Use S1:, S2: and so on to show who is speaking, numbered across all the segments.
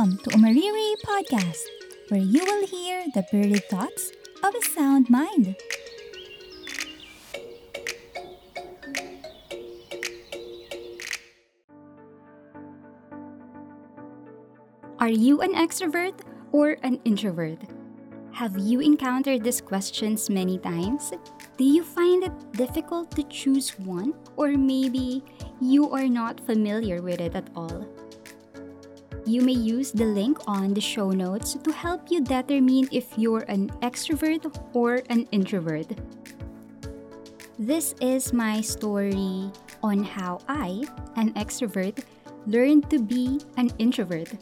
S1: Welcome to Umariri Podcast, where you will hear the birdie thoughts of a sound mind. Are you an extrovert or an introvert? Have you encountered these questions many times? Do you find it difficult to choose one? Or maybe you are not familiar with it at all? You may use the link on the show notes to help you determine if you're an extrovert or an introvert. This is my story on how I, an extrovert, learned to be an introvert.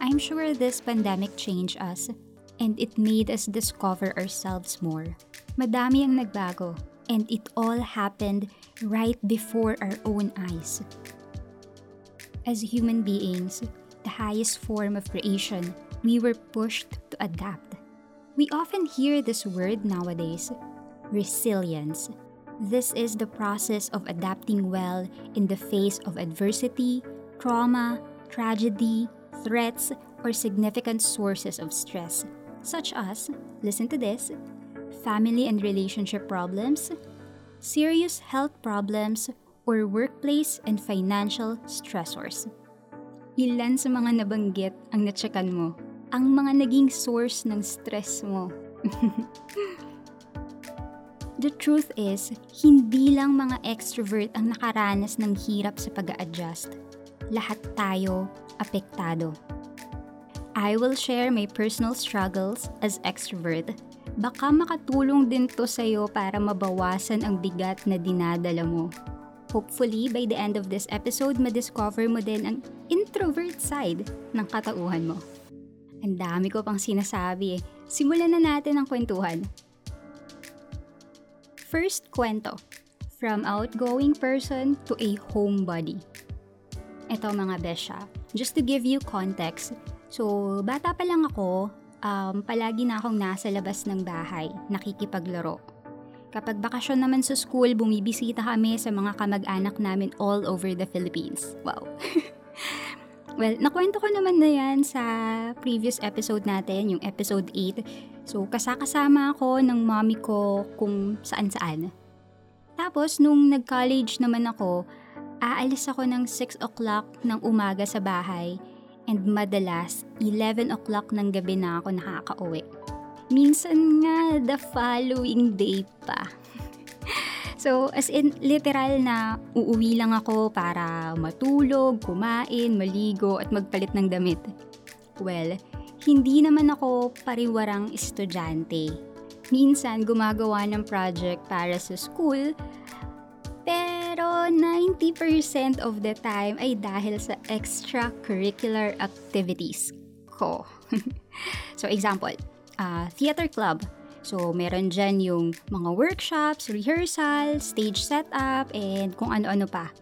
S1: I'm sure this pandemic changed us and it made us discover ourselves more. Madami ang nagbago and it all happened right before our own eyes. As human beings, the highest form of creation, we were pushed to adapt. We often hear this word nowadays resilience. This is the process of adapting well in the face of adversity, trauma, tragedy, threats, or significant sources of stress, such as, listen to this, family and relationship problems, serious health problems, or workplace and financial stressors. Ilan sa mga nabanggit ang natsakan mo, ang mga naging source ng stress mo. The truth is, hindi lang mga extrovert ang nakaranas ng hirap sa pag adjust Lahat tayo apektado. I will share my personal struggles as extrovert. Baka makatulong din to sa'yo para mabawasan ang bigat na dinadala mo. Hopefully, by the end of this episode, madiscover mo din ang introvert side ng katauhan mo. Ang dami ko pang sinasabi eh. Simulan na natin ang kwentuhan. First kwento. From outgoing person to a homebody. Ito mga besya. Just to give you context, so bata pa lang ako, um, palagi na akong nasa labas ng bahay, nakikipaglaro. Kapag bakasyon naman sa school, bumibisita kami sa mga kamag-anak namin all over the Philippines. Wow. well, nakwento ko naman na yan sa previous episode natin, yung episode 8. So, kasakasama ako ng mommy ko kung saan-saan. Tapos, nung nag-college naman ako, aalis ako ng 6 o'clock ng umaga sa bahay and madalas 11 o'clock ng gabi na ako nakaka-uwi. Minsan nga the following day pa. so, as in, literal na uuwi lang ako para matulog, kumain, maligo, at magpalit ng damit. Well, hindi naman ako pariwarang estudyante. Minsan, gumagawa ng project para sa school, pero 90% of the time ay dahil sa extracurricular activities ko. so, example, uh, theater club. So, meron dyan yung mga workshops, rehearsal, stage setup, and kung ano-ano pa.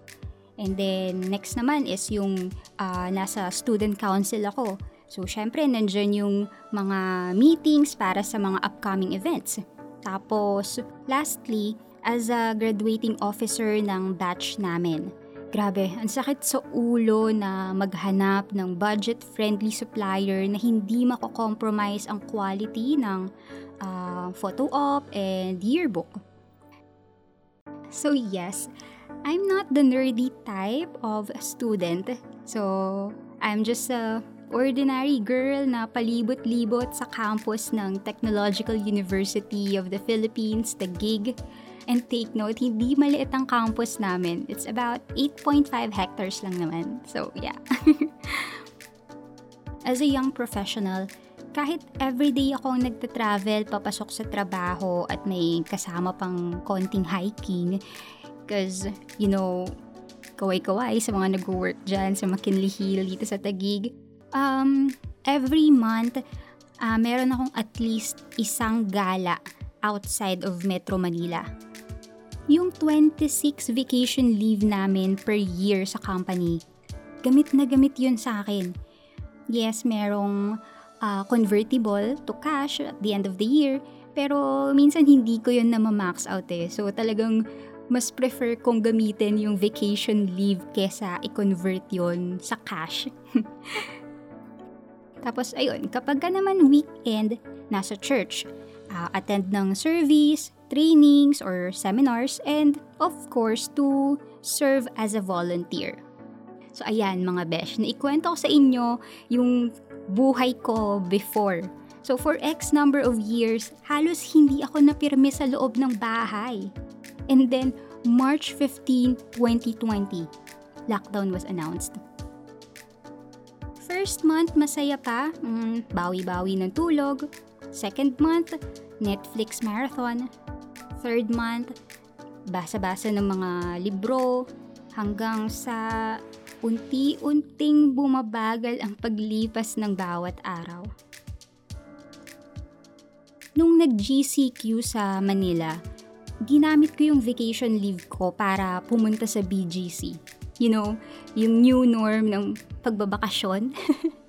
S1: And then, next naman is yung uh, nasa student council ako. So, syempre, nandyan yung mga meetings para sa mga upcoming events. Tapos, lastly, as a graduating officer ng batch namin, Grabe, ang sakit sa ulo na maghanap ng budget-friendly supplier na hindi mako-compromise ang quality ng uh, photo op and yearbook. So yes, I'm not the nerdy type of student. So, I'm just a ordinary girl na palibot-libot sa campus ng Technological University of the Philippines, the GIG, And take note, hindi maliit ang campus namin. It's about 8.5 hectares lang naman. So, yeah. As a young professional, kahit everyday akong nagta-travel papasok sa trabaho at may kasama pang konting hiking, because, you know, kaway-kaway sa mga nag-work dyan sa McKinley Hill dito sa Tagig. Um, every month, uh, meron akong at least isang gala outside of Metro Manila yung 26 vacation leave namin per year sa company, gamit na gamit yun sa akin. Yes, merong uh, convertible to cash at the end of the year, pero minsan hindi ko yun na ma-max out eh. So talagang mas prefer kong gamitin yung vacation leave kesa i-convert yon sa cash. Tapos ayun, kapag ka naman weekend, nasa church, uh, attend ng service, trainings or seminars, and of course, to serve as a volunteer. So ayan mga besh, naikwento ko sa inyo yung buhay ko before. So for X number of years, halos hindi ako napirme sa loob ng bahay. And then, March 15, 2020, lockdown was announced. First month, masaya pa. Mm, bawi-bawi ng tulog. Second month, Netflix marathon. Third month, basa-basa ng mga libro. Hanggang sa unti-unting bumabagal ang paglipas ng bawat araw. Nung nag-GCQ sa Manila, ginamit ko yung vacation leave ko para pumunta sa BGC you know, yung new norm ng pagbabakasyon.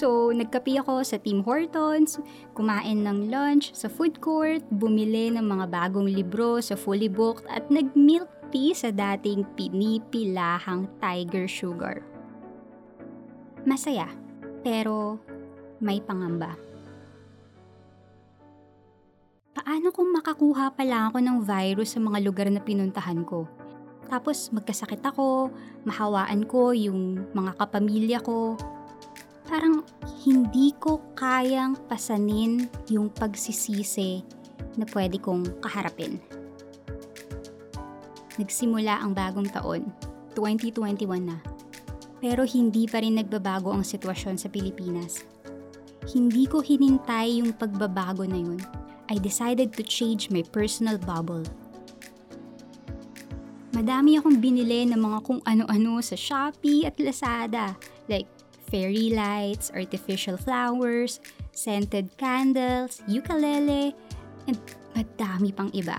S1: so, nagkapi ako sa Tim Hortons, kumain ng lunch sa food court, bumili ng mga bagong libro sa Fully Booked at nag-milk tea sa dating pinipilahang Tiger Sugar. Masaya, pero may pangamba. Paano kung makakuha pa lang ako ng virus sa mga lugar na pinuntahan ko? Tapos magkasakit ako, mahawaan ko yung mga kapamilya ko. Parang hindi ko kayang pasanin yung pagsisisi na pwede kong kaharapin. Nagsimula ang bagong taon, 2021 na. Pero hindi pa rin nagbabago ang sitwasyon sa Pilipinas. Hindi ko hinintay yung pagbabago na yun. I decided to change my personal bubble madami akong binili ng mga kung ano-ano sa Shopee at Lazada. Like fairy lights, artificial flowers, scented candles, ukulele, and madami pang iba.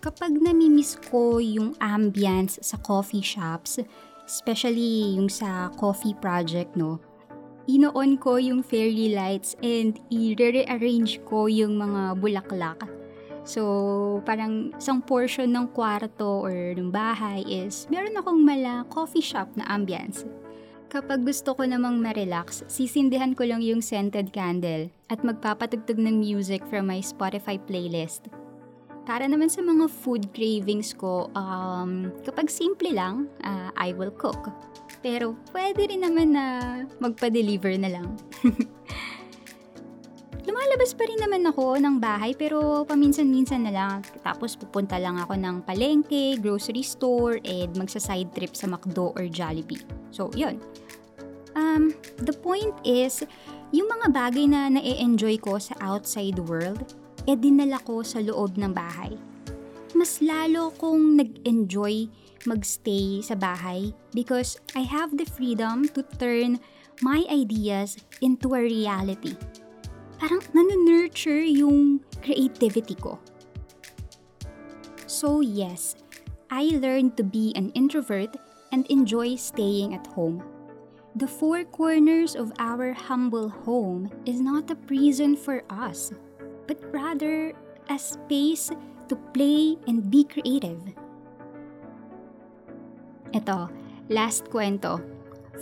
S1: Kapag namimiss ko yung ambience sa coffee shops, especially yung sa coffee project, no, inoon ko yung fairy lights and i-rearrange ko yung mga bulaklak So, parang isang portion ng kwarto or ng bahay is meron akong mala coffee shop na ambience. Kapag gusto ko namang ma-relax, sisindihan ko lang yung scented candle at magpapatugtog ng music from my Spotify playlist. Para naman sa mga food cravings ko, um, kapag simple lang, uh, I will cook. Pero pwede rin naman na magpa-deliver na lang. lumalabas pa rin naman ako ng bahay pero paminsan-minsan na lang. Tapos pupunta lang ako ng palengke, grocery store, and magsa-side trip sa McDo or Jollibee. So, yun. Um, the point is, yung mga bagay na na-enjoy ko sa outside world, eh dinala ko sa loob ng bahay. Mas lalo kong nag-enjoy magstay sa bahay because I have the freedom to turn my ideas into a reality parang nanunurture yung creativity ko. So yes, I learned to be an introvert and enjoy staying at home. The four corners of our humble home is not a prison for us, but rather a space to play and be creative. Ito, last kwento.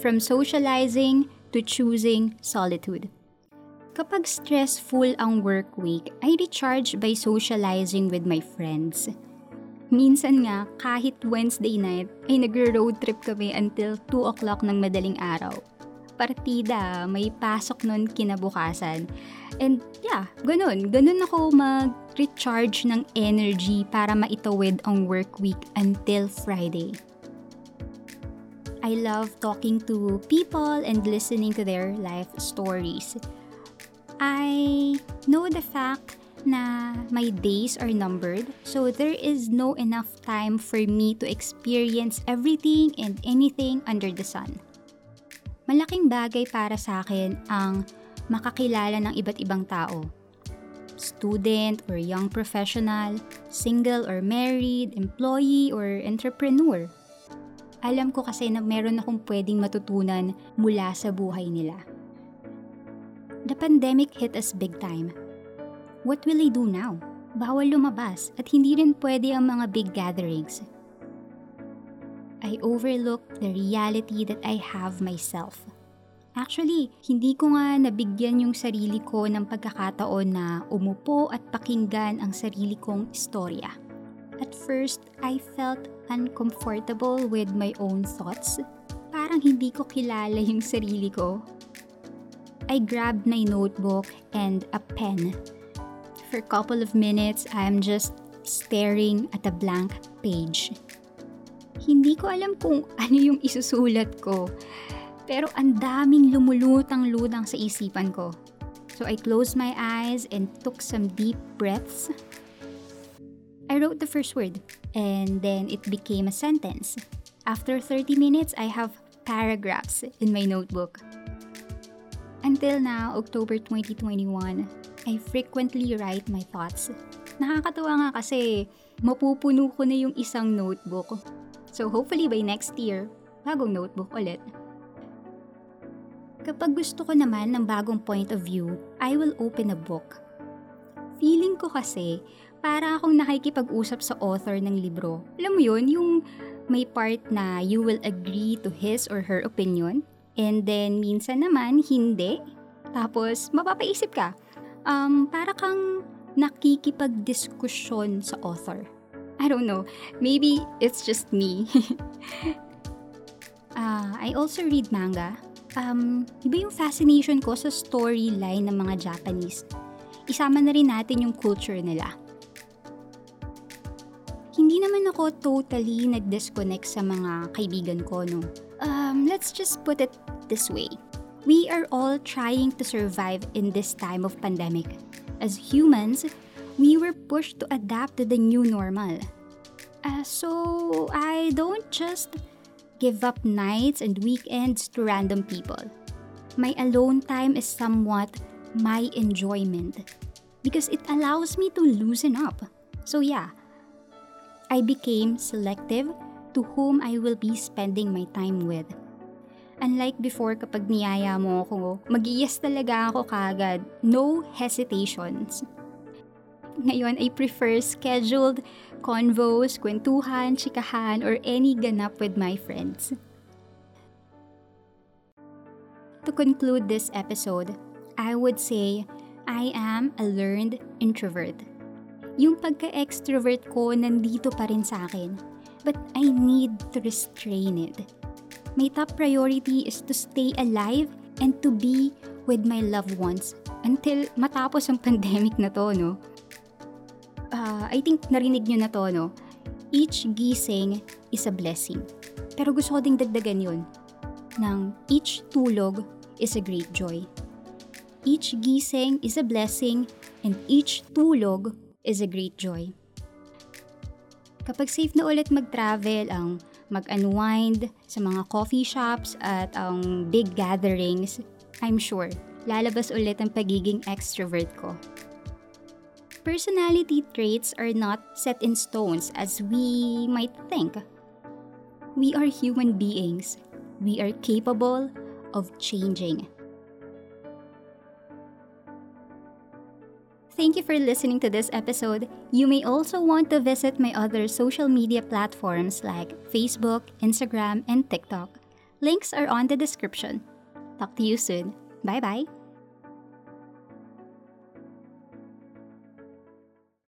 S1: From socializing to choosing solitude. Kapag stressful ang work week, I recharge by socializing with my friends. Minsan nga, kahit Wednesday night, ay nagro-road trip kami until 2 o'clock ng madaling araw. Partida, may pasok nun kinabukasan. And yeah, ganun. Ganun ako mag-recharge ng energy para maitawid ang work week until Friday. I love talking to people and listening to their life stories. I know the fact na my days are numbered, so there is no enough time for me to experience everything and anything under the sun. Malaking bagay para sa akin ang makakilala ng iba't ibang tao. Student or young professional, single or married, employee or entrepreneur. Alam ko kasi na meron akong pwedeng matutunan mula sa buhay nila. The pandemic hit us big time. What will I do now? Bawal lumabas at hindi rin pwede ang mga big gatherings. I overlooked the reality that I have myself. Actually, hindi ko nga nabigyan yung sarili ko ng pagkakataon na umupo at pakinggan ang sarili kong istorya. At first, I felt uncomfortable with my own thoughts. Parang hindi ko kilala yung sarili ko. I grabbed my notebook and a pen. For a couple of minutes, I'm just staring at a blank page. Hindi ko alam kung ano yung isusulat ko. Pero ang daming lumulutang-lutang sa isipan ko. So I closed my eyes and took some deep breaths. I wrote the first word and then it became a sentence. After 30 minutes, I have paragraphs in my notebook. Until now, October 2021, I frequently write my thoughts. Nakakatuwa nga kasi mapupuno ko na yung isang notebook. So hopefully by next year, bagong notebook ulit. Kapag gusto ko naman ng bagong point of view, I will open a book. Feeling ko kasi, para akong nakikipag-usap sa author ng libro. Alam mo yun, yung may part na you will agree to his or her opinion, and then minsan naman hindi. Tapos mapapaisip ka, um, para kang nakikipag-diskusyon sa author. I don't know, maybe it's just me. uh, I also read manga um, iba yung fascination ko sa storyline ng mga Japanese. Isama na rin natin yung culture nila. Hindi naman ako totally nag-disconnect sa mga kaibigan ko, no? Um, let's just put it this way. We are all trying to survive in this time of pandemic. As humans, we were pushed to adapt to the new normal. Uh, so, I don't just give up nights and weekends to random people. My alone time is somewhat my enjoyment because it allows me to loosen up. So, yeah, I became selective to whom I will be spending my time with. Unlike before kapag niyaya mo ako, mag talaga ako kagad. No hesitations. Ngayon, I prefer scheduled convos, kwentuhan, chikahan, or any ganap with my friends. To conclude this episode, I would say I am a learned introvert. Yung pagka-extrovert ko nandito pa rin sa akin, but I need to restrain it. My top priority is to stay alive and to be with my loved ones until matapos ang pandemic na to, no? uh, I think narinig nyo na to, no? Each gising is a blessing. Pero gusto ko ding dagdagan yun ng each tulog is a great joy. Each gising is a blessing and each tulog is a great joy. Kapag safe na ulit mag-travel, ang mag-unwind sa mga coffee shops at ang big gatherings, I'm sure, lalabas ulit ang pagiging extrovert ko personality traits are not set in stones as we might think. We are human beings. We are capable of changing. Thank you for listening to this episode. You may also want to visit my other social media platforms like Facebook, Instagram, and TikTok. Links are on the description. Talk to you soon. Bye bye.